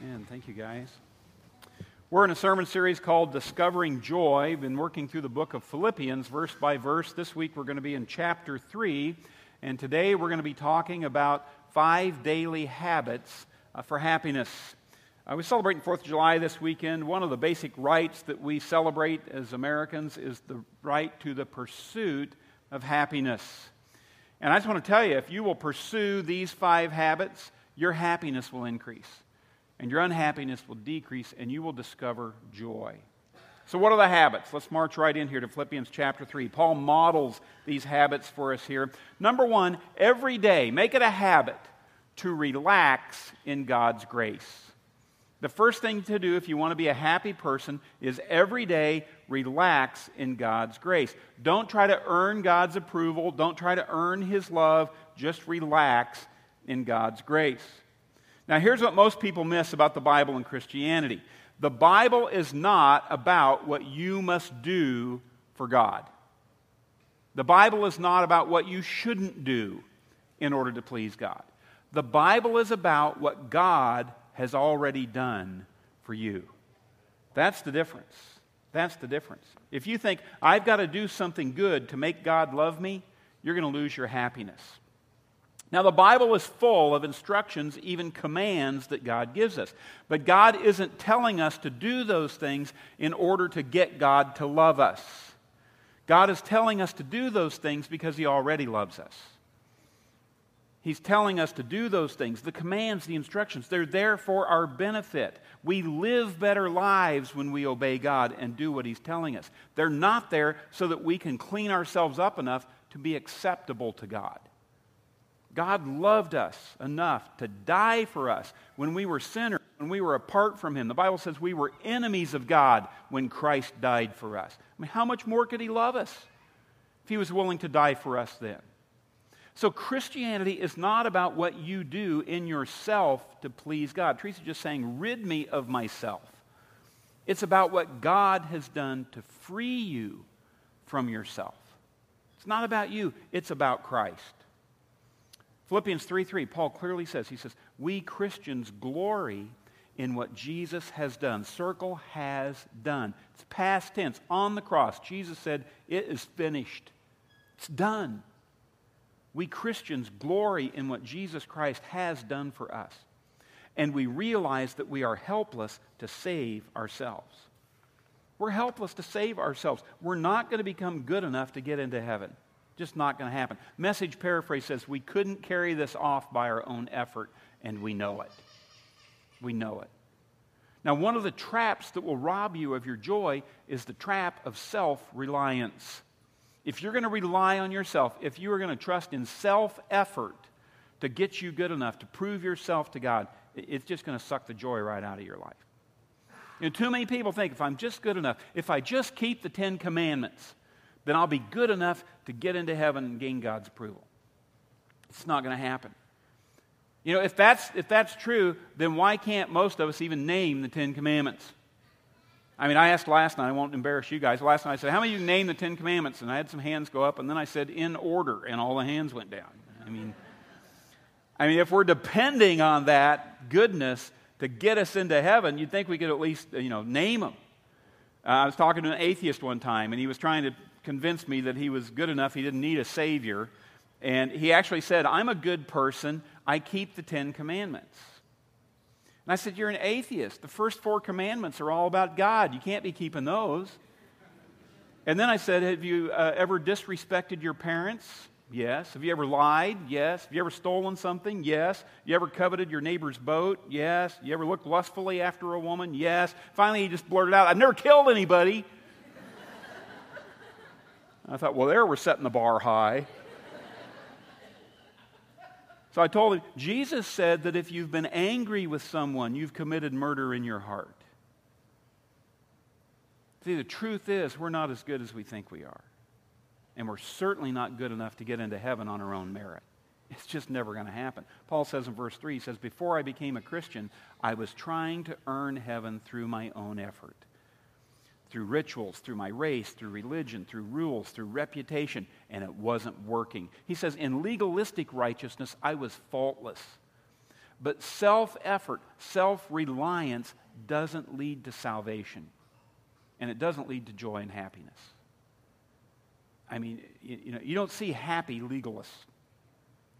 And thank you, guys. We're in a sermon series called Discovering Joy. Been working through the book of Philippians verse by verse. This week we're going to be in chapter 3, and today we're going to be talking about five daily habits uh, for happiness. Uh, we're celebrating 4th of July this weekend. One of the basic rights that we celebrate as Americans is the right to the pursuit of happiness. And I just want to tell you if you will pursue these five habits, your happiness will increase and your unhappiness will decrease, and you will discover joy. So, what are the habits? Let's march right in here to Philippians chapter 3. Paul models these habits for us here. Number one, every day, make it a habit to relax in God's grace. The first thing to do if you want to be a happy person is every day relax in God's grace. Don't try to earn God's approval, don't try to earn His love, just relax in God's grace. Now, here's what most people miss about the Bible and Christianity the Bible is not about what you must do for God. The Bible is not about what you shouldn't do in order to please God. The Bible is about what God has already done for you. That's the difference. That's the difference. If you think, I've got to do something good to make God love me, you're going to lose your happiness. Now, the Bible is full of instructions, even commands that God gives us. But God isn't telling us to do those things in order to get God to love us. God is telling us to do those things because He already loves us. He's telling us to do those things. The commands, the instructions, they're there for our benefit. We live better lives when we obey God and do what He's telling us. They're not there so that we can clean ourselves up enough to be acceptable to God. God loved us enough to die for us when we were sinners, when we were apart from Him. The Bible says we were enemies of God when Christ died for us. I mean, how much more could He love us if He was willing to die for us then? So, Christianity is not about what you do in yourself to please God. Teresa's just saying, rid me of myself. It's about what God has done to free you from yourself. It's not about you, it's about Christ. Philippians 3 3, Paul clearly says, he says, We Christians glory in what Jesus has done. Circle has done. It's past tense. On the cross, Jesus said, It is finished. It's done. We Christians glory in what Jesus Christ has done for us. And we realize that we are helpless to save ourselves. We're helpless to save ourselves. We're not going to become good enough to get into heaven. Just not going to happen. Message paraphrase says, We couldn't carry this off by our own effort, and we know it. We know it. Now, one of the traps that will rob you of your joy is the trap of self reliance. If you're going to rely on yourself, if you are going to trust in self effort to get you good enough, to prove yourself to God, it's just going to suck the joy right out of your life. You know, too many people think if I'm just good enough, if I just keep the Ten Commandments, then I'll be good enough to get into heaven and gain God's approval. It's not going to happen. You know, if that's, if that's true, then why can't most of us even name the Ten Commandments? I mean, I asked last night, I won't embarrass you guys. Last night I said, How many of you name the Ten Commandments? And I had some hands go up, and then I said, In order, and all the hands went down. I mean, I mean, if we're depending on that goodness to get us into heaven, you'd think we could at least, you know, name them. Uh, I was talking to an atheist one time, and he was trying to convinced me that he was good enough, he didn't need a Savior. And he actually said, I'm a good person, I keep the Ten Commandments. And I said, You're an atheist. The first four commandments are all about God. You can't be keeping those. And then I said, Have you uh, ever disrespected your parents? Yes. Have you ever lied? Yes. Have you ever stolen something? Yes. You ever coveted your neighbor's boat? Yes. You ever looked lustfully after a woman? Yes. Finally, he just blurted out, I've never killed anybody. I thought, well, there we're setting the bar high. so I told him, Jesus said that if you've been angry with someone, you've committed murder in your heart. See, the truth is, we're not as good as we think we are. And we're certainly not good enough to get into heaven on our own merit. It's just never going to happen. Paul says in verse 3, he says, Before I became a Christian, I was trying to earn heaven through my own effort through rituals, through my race, through religion, through rules, through reputation, and it wasn't working. He says, In legalistic righteousness, I was faultless. But self effort, self reliance doesn't lead to salvation. And it doesn't lead to joy and happiness. I mean, you, you know, you don't see happy legalists.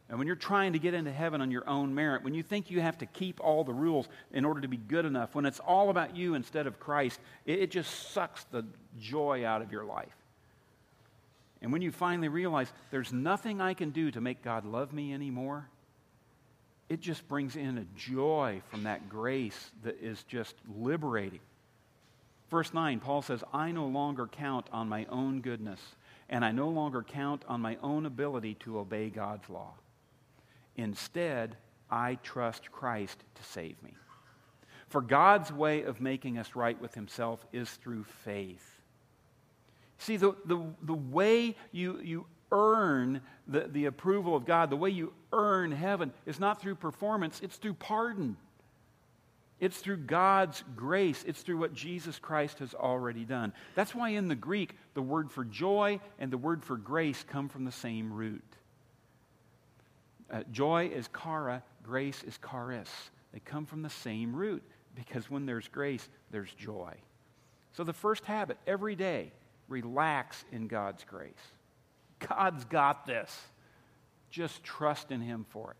And when you're trying to get into heaven on your own merit, when you think you have to keep all the rules in order to be good enough, when it's all about you instead of Christ, it, it just sucks the joy out of your life. And when you finally realize there's nothing I can do to make God love me anymore, it just brings in a joy from that grace that is just liberating. Verse 9, Paul says, I no longer count on my own goodness, and I no longer count on my own ability to obey God's law. Instead, I trust Christ to save me. For God's way of making us right with Himself is through faith. See, the, the, the way you, you earn the, the approval of God, the way you earn heaven, is not through performance, it's through pardon. It's through God's grace. It's through what Jesus Christ has already done. That's why in the Greek, the word for joy and the word for grace come from the same root. Uh, joy is chara, grace is charis. They come from the same root because when there's grace, there's joy. So the first habit, every day, relax in God's grace. God's got this. Just trust in Him for it.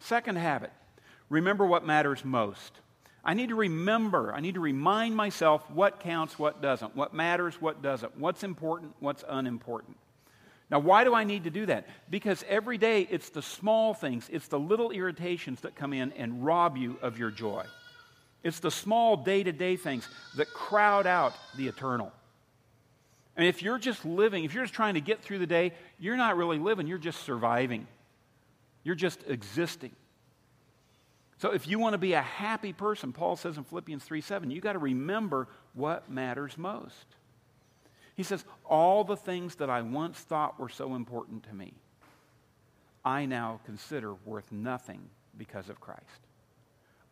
Second habit, remember what matters most. I need to remember, I need to remind myself what counts, what doesn't, what matters, what doesn't, what's important, what's unimportant. Now, why do I need to do that? Because every day it's the small things, it's the little irritations that come in and rob you of your joy. It's the small day to day things that crowd out the eternal. And if you're just living, if you're just trying to get through the day, you're not really living, you're just surviving. You're just existing. So if you want to be a happy person, Paul says in Philippians 3 7, you got to remember what matters most. He says, All the things that I once thought were so important to me, I now consider worth nothing because of Christ.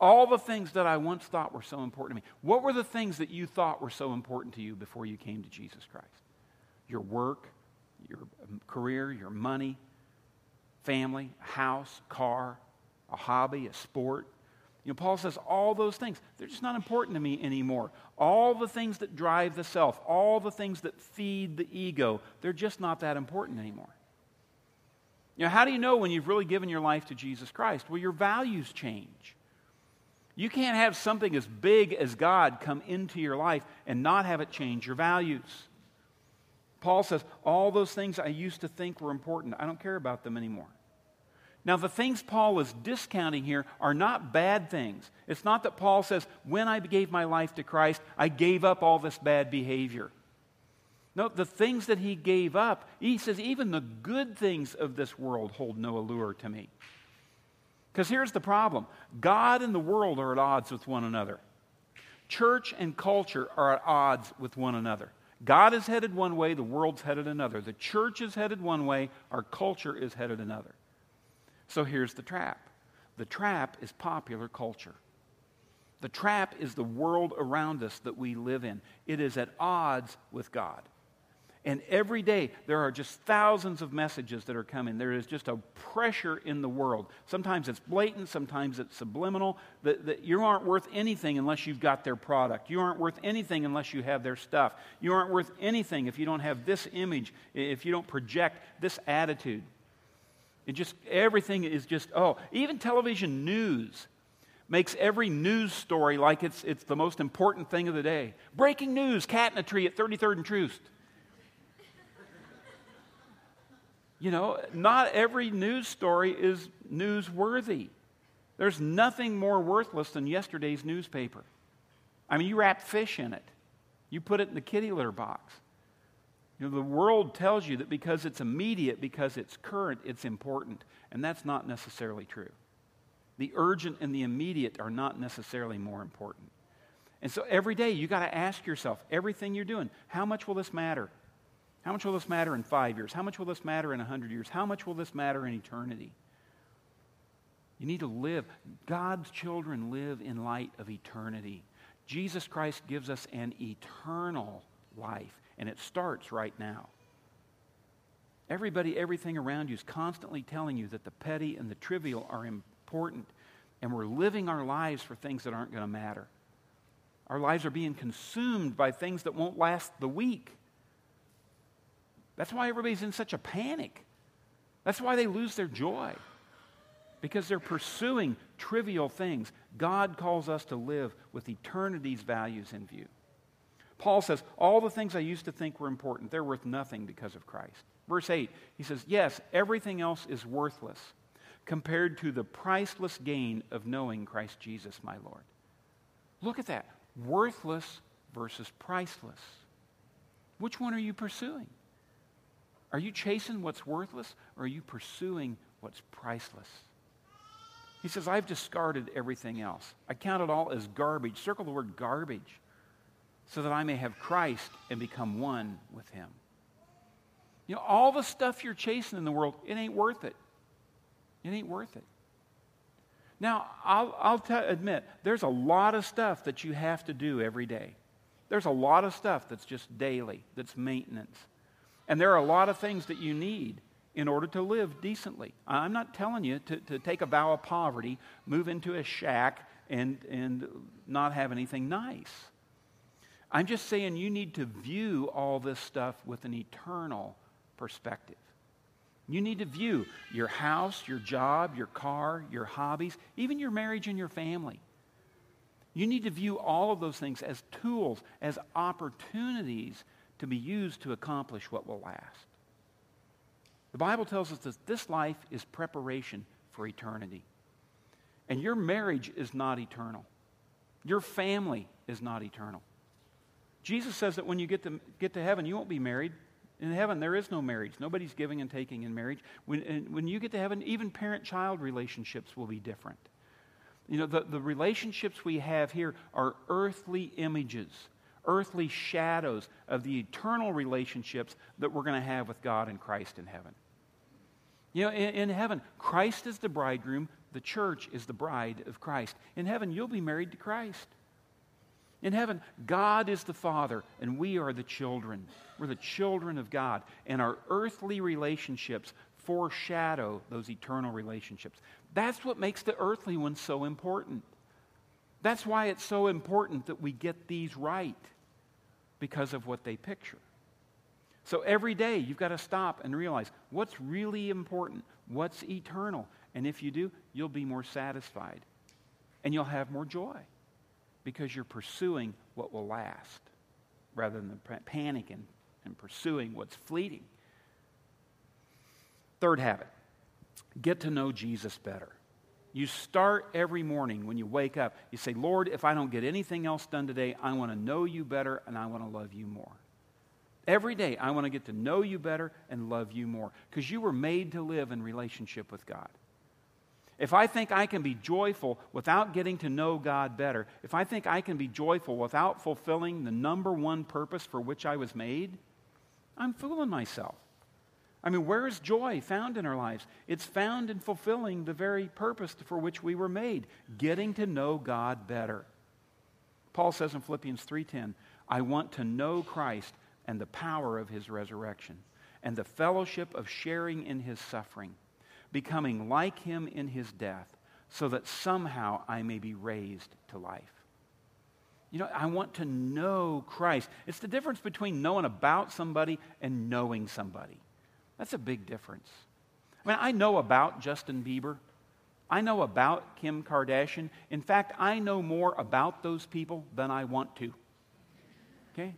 All the things that I once thought were so important to me. What were the things that you thought were so important to you before you came to Jesus Christ? Your work, your um, career, your money, family, house, car, a hobby, a sport, you know, Paul says all those things, they're just not important to me anymore. All the things that drive the self, all the things that feed the ego, they're just not that important anymore. You know, how do you know when you've really given your life to Jesus Christ? Well, your values change. You can't have something as big as God come into your life and not have it change your values. Paul says, All those things I used to think were important, I don't care about them anymore. Now, the things Paul is discounting here are not bad things. It's not that Paul says, when I gave my life to Christ, I gave up all this bad behavior. No, the things that he gave up, he says, even the good things of this world hold no allure to me. Because here's the problem God and the world are at odds with one another, church and culture are at odds with one another. God is headed one way, the world's headed another. The church is headed one way, our culture is headed another. So here's the trap the trap is popular culture. The trap is the world around us that we live in. It is at odds with God. And every day there are just thousands of messages that are coming. There is just a pressure in the world. Sometimes it's blatant, sometimes it's subliminal. That, that you aren't worth anything unless you've got their product. You aren't worth anything unless you have their stuff. You aren't worth anything if you don't have this image, if you don't project this attitude. It just, everything is just, oh, even television news makes every news story like it's, it's the most important thing of the day. Breaking news, cat in a tree at 33rd and Troost. you know, not every news story is newsworthy. There's nothing more worthless than yesterday's newspaper. I mean, you wrap fish in it, you put it in the kitty litter box. You know, the world tells you that because it's immediate, because it's current, it's important. And that's not necessarily true. The urgent and the immediate are not necessarily more important. And so every day you got to ask yourself, everything you're doing, how much will this matter? How much will this matter in five years? How much will this matter in a hundred years? How much will this matter in eternity? You need to live. God's children live in light of eternity. Jesus Christ gives us an eternal life and it starts right now. Everybody, everything around you is constantly telling you that the petty and the trivial are important. and we're living our lives for things that aren't going to matter. Our lives are being consumed by things that won't last the week. That's why everybody's in such a panic. That's why they lose their joy. Because they're pursuing trivial things. God calls us to live with eternity's values in view. Paul says, All the things I used to think were important, they're worth nothing because of Christ. Verse 8, he says, Yes, everything else is worthless compared to the priceless gain of knowing Christ Jesus, my Lord. Look at that worthless versus priceless. Which one are you pursuing? Are you chasing what's worthless or are you pursuing what's priceless? He says, I've discarded everything else. I count it all as garbage. Circle the word garbage so that I may have Christ and become one with him. You know, all the stuff you're chasing in the world, it ain't worth it. It ain't worth it. Now, I'll, I'll t- admit, there's a lot of stuff that you have to do every day. There's a lot of stuff that's just daily, that's maintenance. And there are a lot of things that you need in order to live decently. I'm not telling you to, to take a vow of poverty, move into a shack, and, and not have anything nice. I'm just saying you need to view all this stuff with an eternal perspective. You need to view your house, your job, your car, your hobbies, even your marriage and your family. You need to view all of those things as tools, as opportunities to be used to accomplish what will last. The Bible tells us that this life is preparation for eternity. And your marriage is not eternal. Your family is not eternal. Jesus says that when you get to, get to heaven, you won't be married. In heaven, there is no marriage. Nobody's giving and taking in marriage. When, when you get to heaven, even parent child relationships will be different. You know, the, the relationships we have here are earthly images, earthly shadows of the eternal relationships that we're going to have with God and Christ in heaven. You know, in, in heaven, Christ is the bridegroom, the church is the bride of Christ. In heaven, you'll be married to Christ. In heaven, God is the Father, and we are the children. We're the children of God. And our earthly relationships foreshadow those eternal relationships. That's what makes the earthly ones so important. That's why it's so important that we get these right, because of what they picture. So every day, you've got to stop and realize what's really important, what's eternal. And if you do, you'll be more satisfied and you'll have more joy because you're pursuing what will last rather than panicking and pursuing what's fleeting. Third habit get to know Jesus better. You start every morning when you wake up, you say, Lord, if I don't get anything else done today, I want to know you better and I want to love you more. Every day, I want to get to know you better and love you more because you were made to live in relationship with God. If I think I can be joyful without getting to know God better, if I think I can be joyful without fulfilling the number one purpose for which I was made, I'm fooling myself. I mean, where is joy found in our lives? It's found in fulfilling the very purpose for which we were made, getting to know God better. Paul says in Philippians 3:10, "I want to know Christ and the power of his resurrection and the fellowship of sharing in his suffering." Becoming like him in his death, so that somehow I may be raised to life. You know, I want to know Christ. It's the difference between knowing about somebody and knowing somebody. That's a big difference. I mean, I know about Justin Bieber. I know about Kim Kardashian. In fact, I know more about those people than I want to. Okay?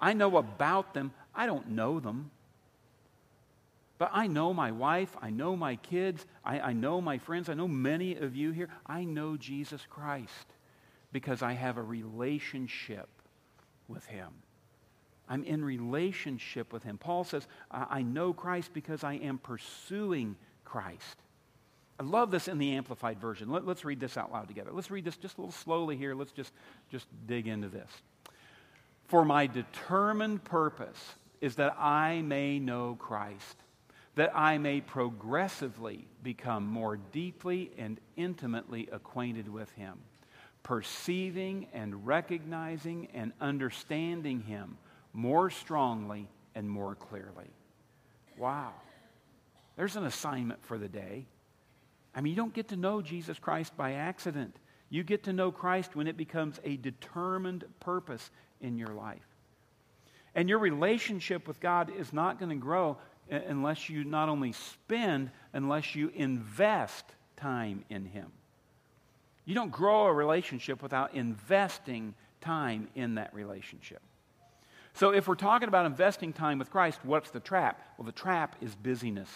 I know about them. I don't know them. But I know my wife, I know my kids, I, I, know my friends, I know many of you here. I know Jesus Christ because I have a relationship with him. I'm in relationship with him. Paul says, I, know Christ because I am pursuing Christ. I love this in the Amplified Version. Let, us read this out loud together. Let's read this just a little slowly here. Let's just, just dig into this. For my determined purpose is that I may know Christ that I may progressively become more deeply and intimately acquainted with Him, perceiving and recognizing and understanding Him more strongly and more clearly. Wow. There's an assignment for the day. I mean, you don't get to know Jesus Christ by accident. You get to know Christ when it becomes a determined purpose in your life. And your relationship with God is not going to grow unless you not only spend, unless you invest time in Him. You don't grow a relationship without investing time in that relationship. So, if we're talking about investing time with Christ, what's the trap? Well, the trap is busyness.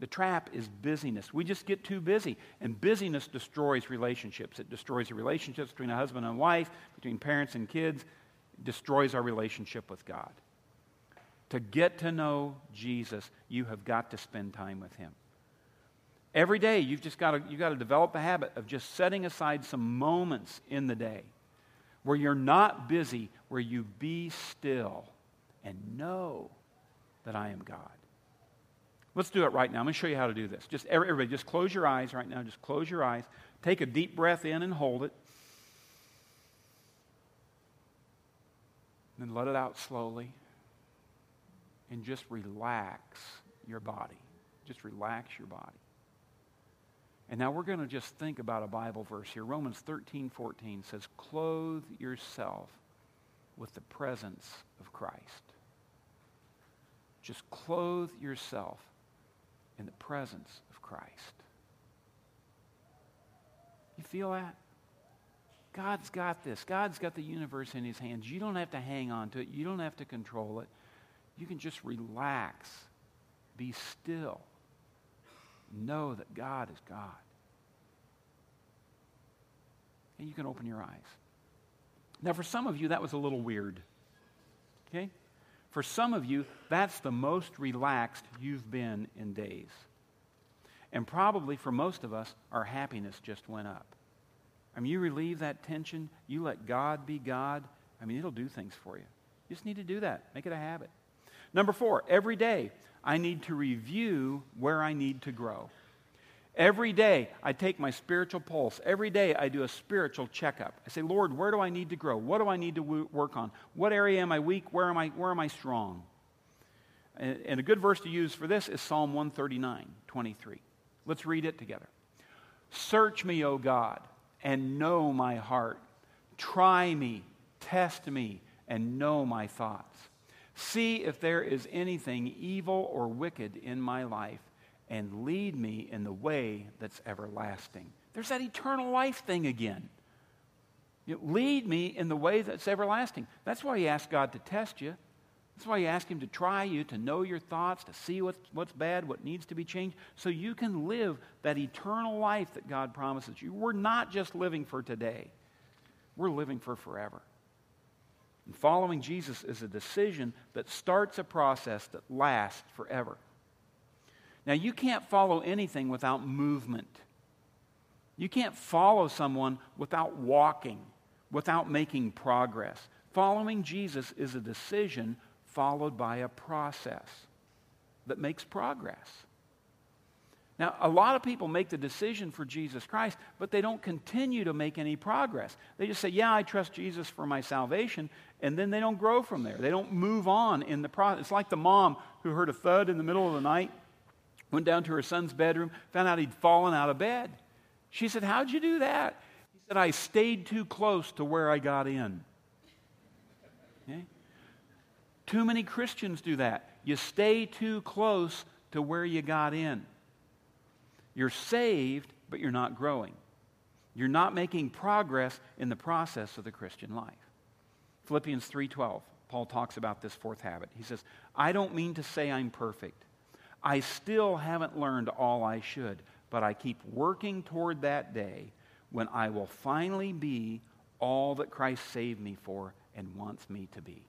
The trap is busyness. We just get too busy, and busyness destroys relationships. It destroys the relationships between a husband and wife, between parents and kids, it destroys our relationship with God. To get to know Jesus, you have got to spend time with Him. Every day, you've just got to, you've got to develop a habit of just setting aside some moments in the day where you're not busy, where you be still and know that I am God. Let's do it right now. I'm going to show you how to do this. Just everybody, just close your eyes right now. Just close your eyes. Take a deep breath in and hold it. Then let it out slowly. And just relax your body. Just relax your body. And now we're going to just think about a Bible verse here. Romans 13, 14 says, Clothe yourself with the presence of Christ. Just clothe yourself in the presence of Christ. You feel that? God's got this. God's got the universe in his hands. You don't have to hang on to it. You don't have to control it. You can just relax, be still, know that God is God. And you can open your eyes. Now, for some of you, that was a little weird. Okay? For some of you, that's the most relaxed you've been in days. And probably for most of us, our happiness just went up. I mean, you relieve that tension, you let God be God. I mean, it'll do things for you. You just need to do that, make it a habit. Number four, every day I need to review where I need to grow. Every day I take my spiritual pulse. Every day I do a spiritual checkup. I say, Lord, where do I need to grow? What do I need to work on? What area am I weak? Where am I, where am I strong? And, and a good verse to use for this is Psalm 139, 23. Let's read it together. Search me, O God, and know my heart. Try me, test me, and know my thoughts. See if there is anything evil or wicked in my life, and lead me in the way that's everlasting. There's that eternal life thing again. You know, lead me in the way that's everlasting. That's why you ask God to test you. That's why you ask Him to try you, to know your thoughts, to see what's, what's bad, what needs to be changed, so you can live that eternal life that God promises you. We're not just living for today, we're living for forever. And following Jesus is a decision that starts a process that lasts forever. Now, you can't follow anything without movement. You can't follow someone without walking, without making progress. Following Jesus is a decision followed by a process that makes progress. Now, a lot of people make the decision for Jesus Christ, but they don't continue to make any progress. They just say, Yeah, I trust Jesus for my salvation, and then they don't grow from there. They don't move on in the process. It's like the mom who heard a thud in the middle of the night, went down to her son's bedroom, found out he'd fallen out of bed. She said, How'd you do that? He said, I stayed too close to where I got in. Okay? Too many Christians do that. You stay too close to where you got in. You're saved, but you're not growing. You're not making progress in the process of the Christian life. Philippians 3:12, Paul talks about this fourth habit. He says, "I don't mean to say I'm perfect. I still haven't learned all I should, but I keep working toward that day when I will finally be all that Christ saved me for and wants me to be."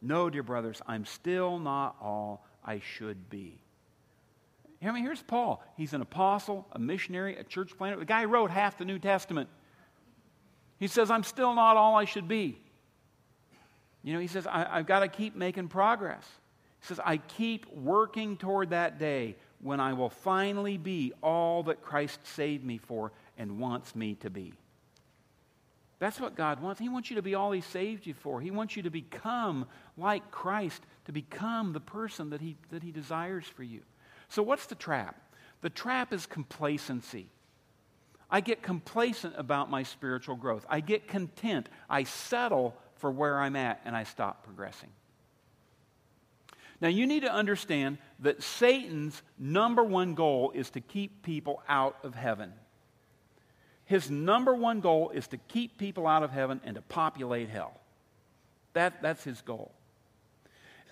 No, dear brothers, I'm still not all I should be. I mean, here's Paul. He's an apostle, a missionary, a church planter. The guy wrote half the New Testament. He says, I'm still not all I should be. You know, he says, I, have got to keep making progress. He says, I keep working toward that day when I will finally be all that Christ saved me for and wants me to be. That's what God wants. He wants you to be all He saved you for. He wants you to become like Christ, to become the person that He, that he desires for you. So, what's the trap? The trap is complacency. I get complacent about my spiritual growth. I get content. I settle for where I'm at and I stop progressing. Now, you need to understand that Satan's number one goal is to keep people out of heaven. His number one goal is to keep people out of heaven and to populate hell. That, that's his goal.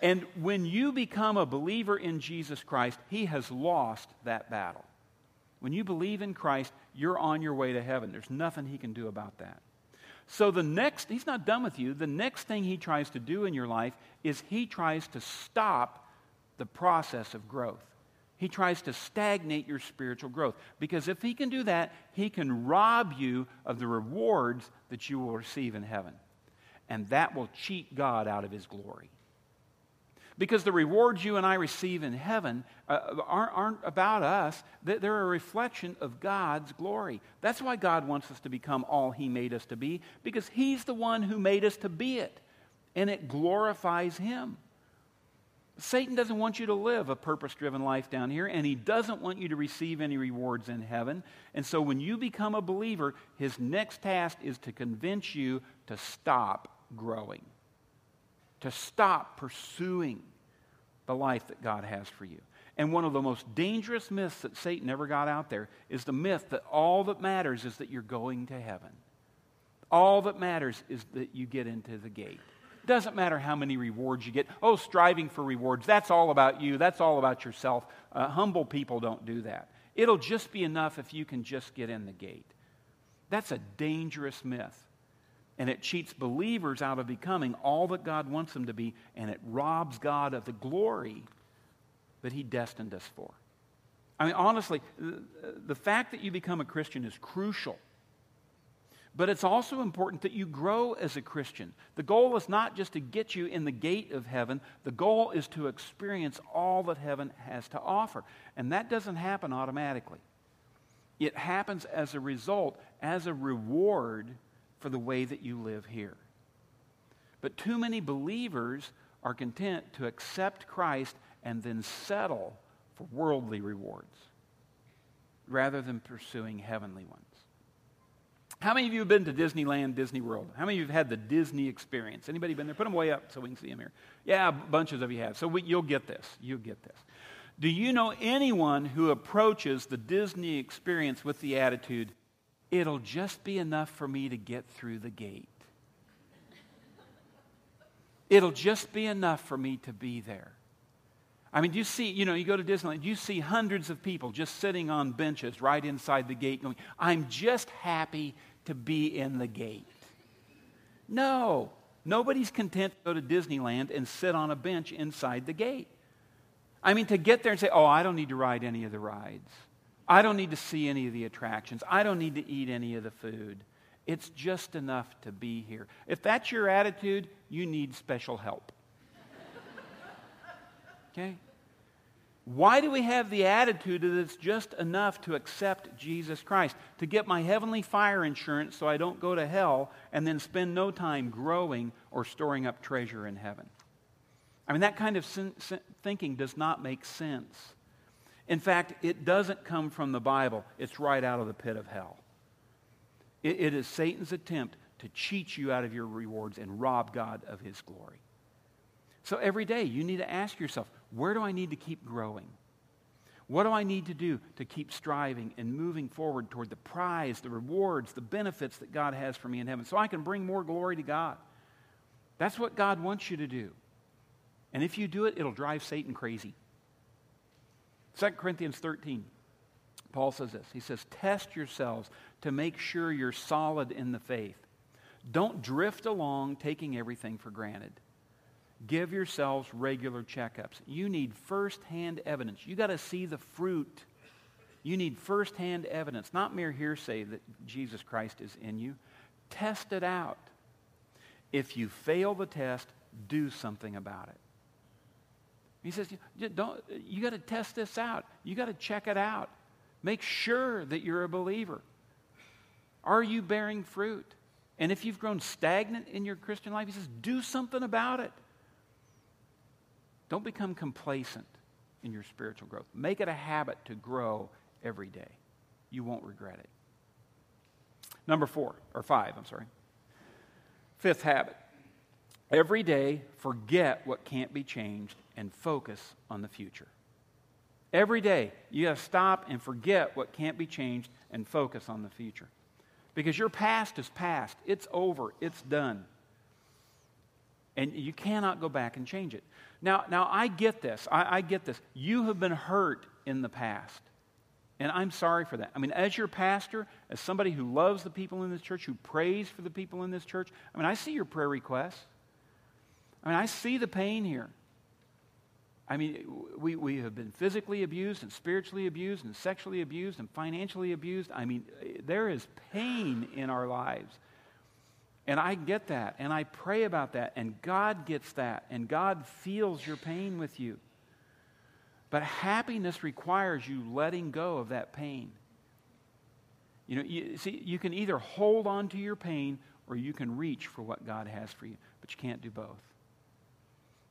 And when you become a believer in Jesus Christ, he has lost that battle. When you believe in Christ, you're on your way to heaven. There's nothing he can do about that. So the next, he's not done with you. The next thing he tries to do in your life is he tries to stop the process of growth. He tries to stagnate your spiritual growth. Because if he can do that, he can rob you of the rewards that you will receive in heaven. And that will cheat God out of his glory. Because the rewards you and I receive in heaven uh, aren't, aren't about us, they're a reflection of God's glory. That's why God wants us to become all He made us to be, because He's the one who made us to be it, and it glorifies Him. Satan doesn't want you to live a purpose driven life down here, and he doesn't want you to receive any rewards in heaven. And so, when you become a believer, his next task is to convince you to stop growing, to stop pursuing the life that God has for you. And one of the most dangerous myths that Satan ever got out there is the myth that all that matters is that you're going to heaven. All that matters is that you get into the gate. Doesn't matter how many rewards you get. Oh, striving for rewards, that's all about you. That's all about yourself. Uh, humble people don't do that. It'll just be enough if you can just get in the gate. That's a dangerous myth and it cheats believers out of becoming all that God wants them to be, and it robs God of the glory that He destined us for. I mean, honestly, the fact that you become a Christian is crucial. But it's also important that you grow as a Christian. The goal is not just to get you in the gate of heaven, the goal is to experience all that heaven has to offer. And that doesn't happen automatically. It happens as a result, as a reward for the way that you live here. But too many believers are content to accept Christ and then settle for worldly rewards rather than pursuing heavenly ones. How many of you have been to Disneyland, Disney World? How many of you have had the Disney experience? Anybody been there? Put them way up so we can see them here. Yeah, bunches of you have. So we, you'll get this. You'll get this. Do you know anyone who approaches the Disney experience with the attitude, it'll just be enough for me to get through the gate. It'll just be enough for me to be there. I mean, you see, you know, you go to Disneyland, you see hundreds of people just sitting on benches right inside the gate going, I'm just happy to be in the gate. No, nobody's content to go to Disneyland and sit on a bench inside the gate. I mean, to get there and say, oh, I don't need to ride any of the rides. I don't need to see any of the attractions. I don't need to eat any of the food. It's just enough to be here. If that's your attitude, you need special help. Okay? Why do we have the attitude that it's just enough to accept Jesus Christ? To get my heavenly fire insurance so I don't go to hell and then spend no time growing or storing up treasure in heaven. I mean, that kind of thinking does not make sense. In fact, it doesn't come from the Bible, it's right out of the pit of hell. it, it is Satan's attempt to cheat you out of your rewards and rob God of his glory. So every day you need to ask yourself where do I need to keep growing? What do I need to do to keep striving and moving forward toward the prize, the rewards, the benefits that God has for me in heaven so I can bring more glory to God? That's what God wants you to do. And if you do it, it'll drive Satan crazy. 2 Corinthians 13, Paul says this. He says, Test yourselves to make sure you're solid in the faith. Don't drift along taking everything for granted. Give yourselves regular checkups. You need firsthand evidence. You got to see the fruit. You need firsthand evidence, not mere hearsay that Jesus Christ is in you. Test it out. If you fail the test, do something about it. He says, don't, you got to test this out. You got to check it out. Make sure that you're a believer. Are you bearing fruit? And if you've grown stagnant in your Christian life, he says, do something about it. Don't become complacent in your spiritual growth. Make it a habit to grow every day. You won't regret it. Number four, or five, I'm sorry. Fifth habit. Every day, forget what can't be changed and focus on the future. Every day, you got to stop and forget what can't be changed and focus on the future. Because your past is past, it's over, it's done. And you cannot go back and change it. Now, now I get this. I, I get this. You have been hurt in the past. And I'm sorry for that. I mean, as your pastor, as somebody who loves the people in this church, who prays for the people in this church, I mean, I see your prayer requests. I mean, I see the pain here. I mean, we, we have been physically abused and spiritually abused and sexually abused and financially abused. I mean, there is pain in our lives. And I get that, and I pray about that, and God gets that, and God feels your pain with you. But happiness requires you letting go of that pain. You know, you, see, you can either hold on to your pain or you can reach for what God has for you, but you can't do both.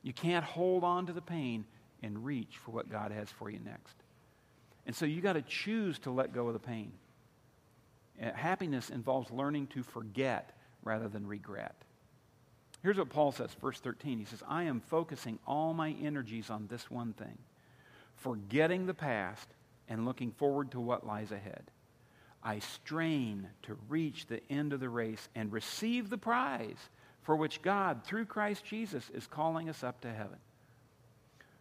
You can't hold on to the pain and reach for what God has for you next. And so you got to choose to let go of the pain. Uh, happiness involves learning to forget rather than regret. Here's what Paul says, verse 13. He says, I am focusing all my energies on this one thing, forgetting the past and looking forward to what lies ahead. I strain to reach the end of the race and receive the prize for which God, through Christ Jesus, is calling us up to heaven.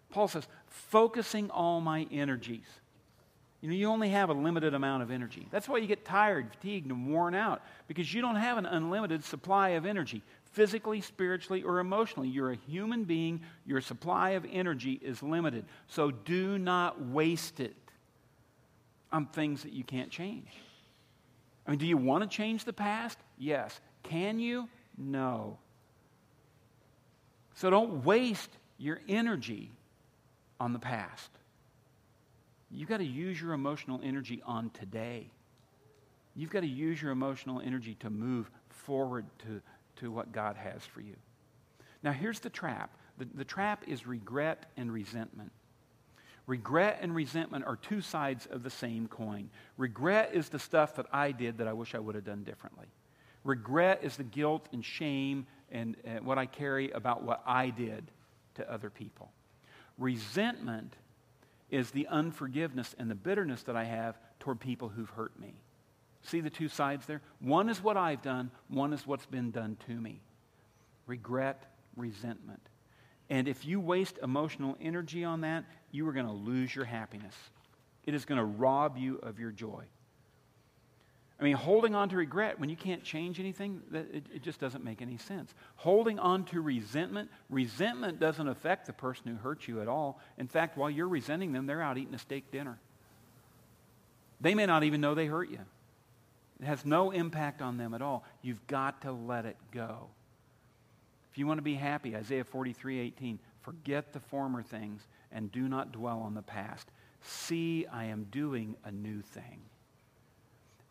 Paul says, focusing all my energies. You know, you only have a limited amount of energy. That's why you get tired, fatigued, and worn out, because you don't have an unlimited supply of energy, physically, spiritually, or emotionally. You're a human being, your supply of energy is limited. So do not waste it on things that you can't change. I mean, do you want to change the past? Yes. Can you? No. So don't waste your energy on the past. You've got to use your emotional energy on today. You've got to use your emotional energy to move forward to, to what God has for you. Now, here's the trap the, the trap is regret and resentment. Regret and resentment are two sides of the same coin. Regret is the stuff that I did that I wish I would have done differently. Regret is the guilt and shame and, and what I carry about what I did to other people. Resentment is the unforgiveness and the bitterness that I have toward people who've hurt me. See the two sides there? One is what I've done, one is what's been done to me. Regret, resentment. And if you waste emotional energy on that, you are going to lose your happiness. It is going to rob you of your joy. I mean, holding on to regret when you can't change anything, it, it, just doesn't make any sense. Holding on to resentment, resentment doesn't affect the person who hurt you at all. In fact, while you're resenting them, they're out eating a steak dinner. They may not even know they hurt you. It has no impact on them at all. You've got to let it go. If you want to be happy, Isaiah 43 18, forget the former things and do not dwell on the past. See, I am doing a new thing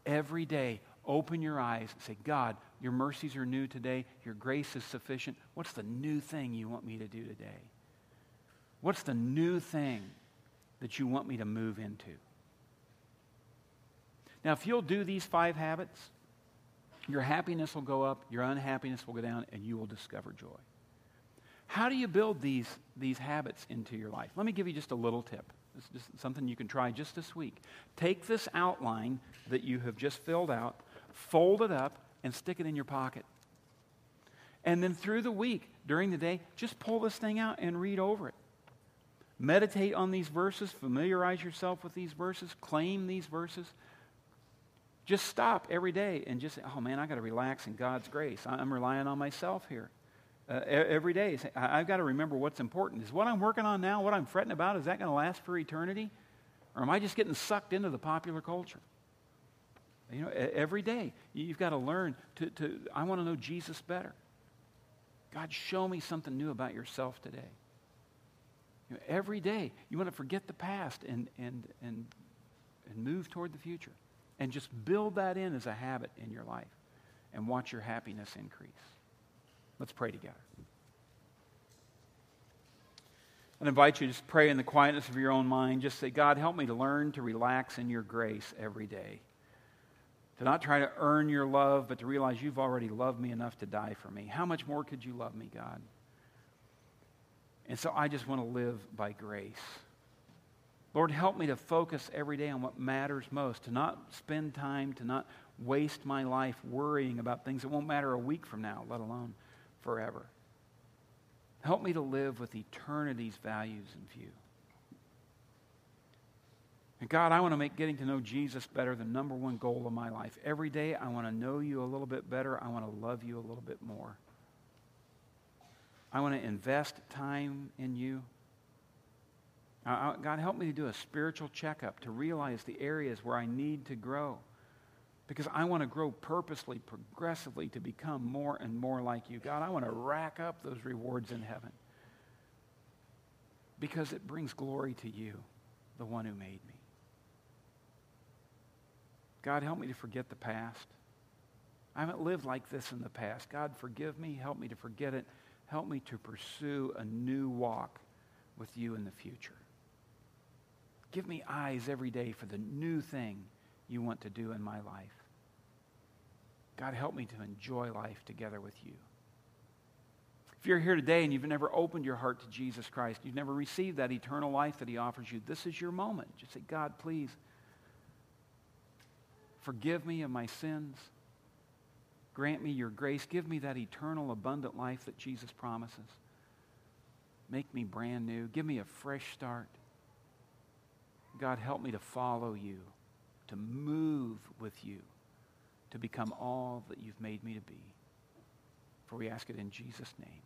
every day, open your eyes and say, God, your mercies are new today. Your grace is sufficient. What's the new thing you want me to do today? What's the new thing that you want me to move into? Now, if you'll do these five habits, your happiness will go up, your unhappiness will go down, and you will discover joy. How do you build these, these habits into your life? Let me give you just a little tip. It's just something you can try just this week. Take this outline that you have just filled out, fold it up, and stick it in your pocket. And then through the week, during the day, just pull this thing out and read over it. Meditate on these verses, familiarize yourself with these verses, claim these verses. Just stop every day and just say, oh man, I got to relax in God's grace. I'm relying on myself here uh, every day. I've got to remember what's important. Is what I'm working on now, what I'm fretting about, is that going to last for eternity? Or am I just getting sucked into the popular culture? You know, every day you've got to learn to, to I want to know Jesus better. God, show me something new about yourself today. You know, every day you want to forget the past and, and, and, and move toward the future. And just build that in as a habit in your life and watch your happiness increase. Let's pray together. I invite you to just pray in the quietness of your own mind. Just say, God, help me to learn to relax in your grace every day. To not try to earn your love, but to realize you've already loved me enough to die for me. How much more could you love me, God? And so I just want to live by grace. Lord, help me to focus every day on what matters most, to not spend time, to not waste my life worrying about things that won't matter a week from now, let alone forever. Help me to live with eternity's values in view. And God, I want to make getting to know Jesus better the number one goal of my life. Every day, I want to know you a little bit better. I want to love you a little bit more. I want to invest time in you. God, help me to do a spiritual checkup to realize the areas where I need to grow. Because I want to grow purposely, progressively to become more and more like you. God, I want to rack up those rewards in heaven. Because it brings glory to you, the one who made me. God, help me to forget the past. I haven't lived like this in the past. God, forgive me. Help me to forget it. Help me to pursue a new walk with you in the future. Give me eyes every day for the new thing you want to do in my life. God, help me to enjoy life together with you. If you're here today and you've never opened your heart to Jesus Christ, you've never received that eternal life that He offers you, this is your moment. Just say, God, please forgive me of my sins. Grant me your grace. Give me that eternal, abundant life that Jesus promises. Make me brand new. Give me a fresh start. God, help me to follow you, to move with you, to become all that you've made me to be. For we ask it in Jesus' name.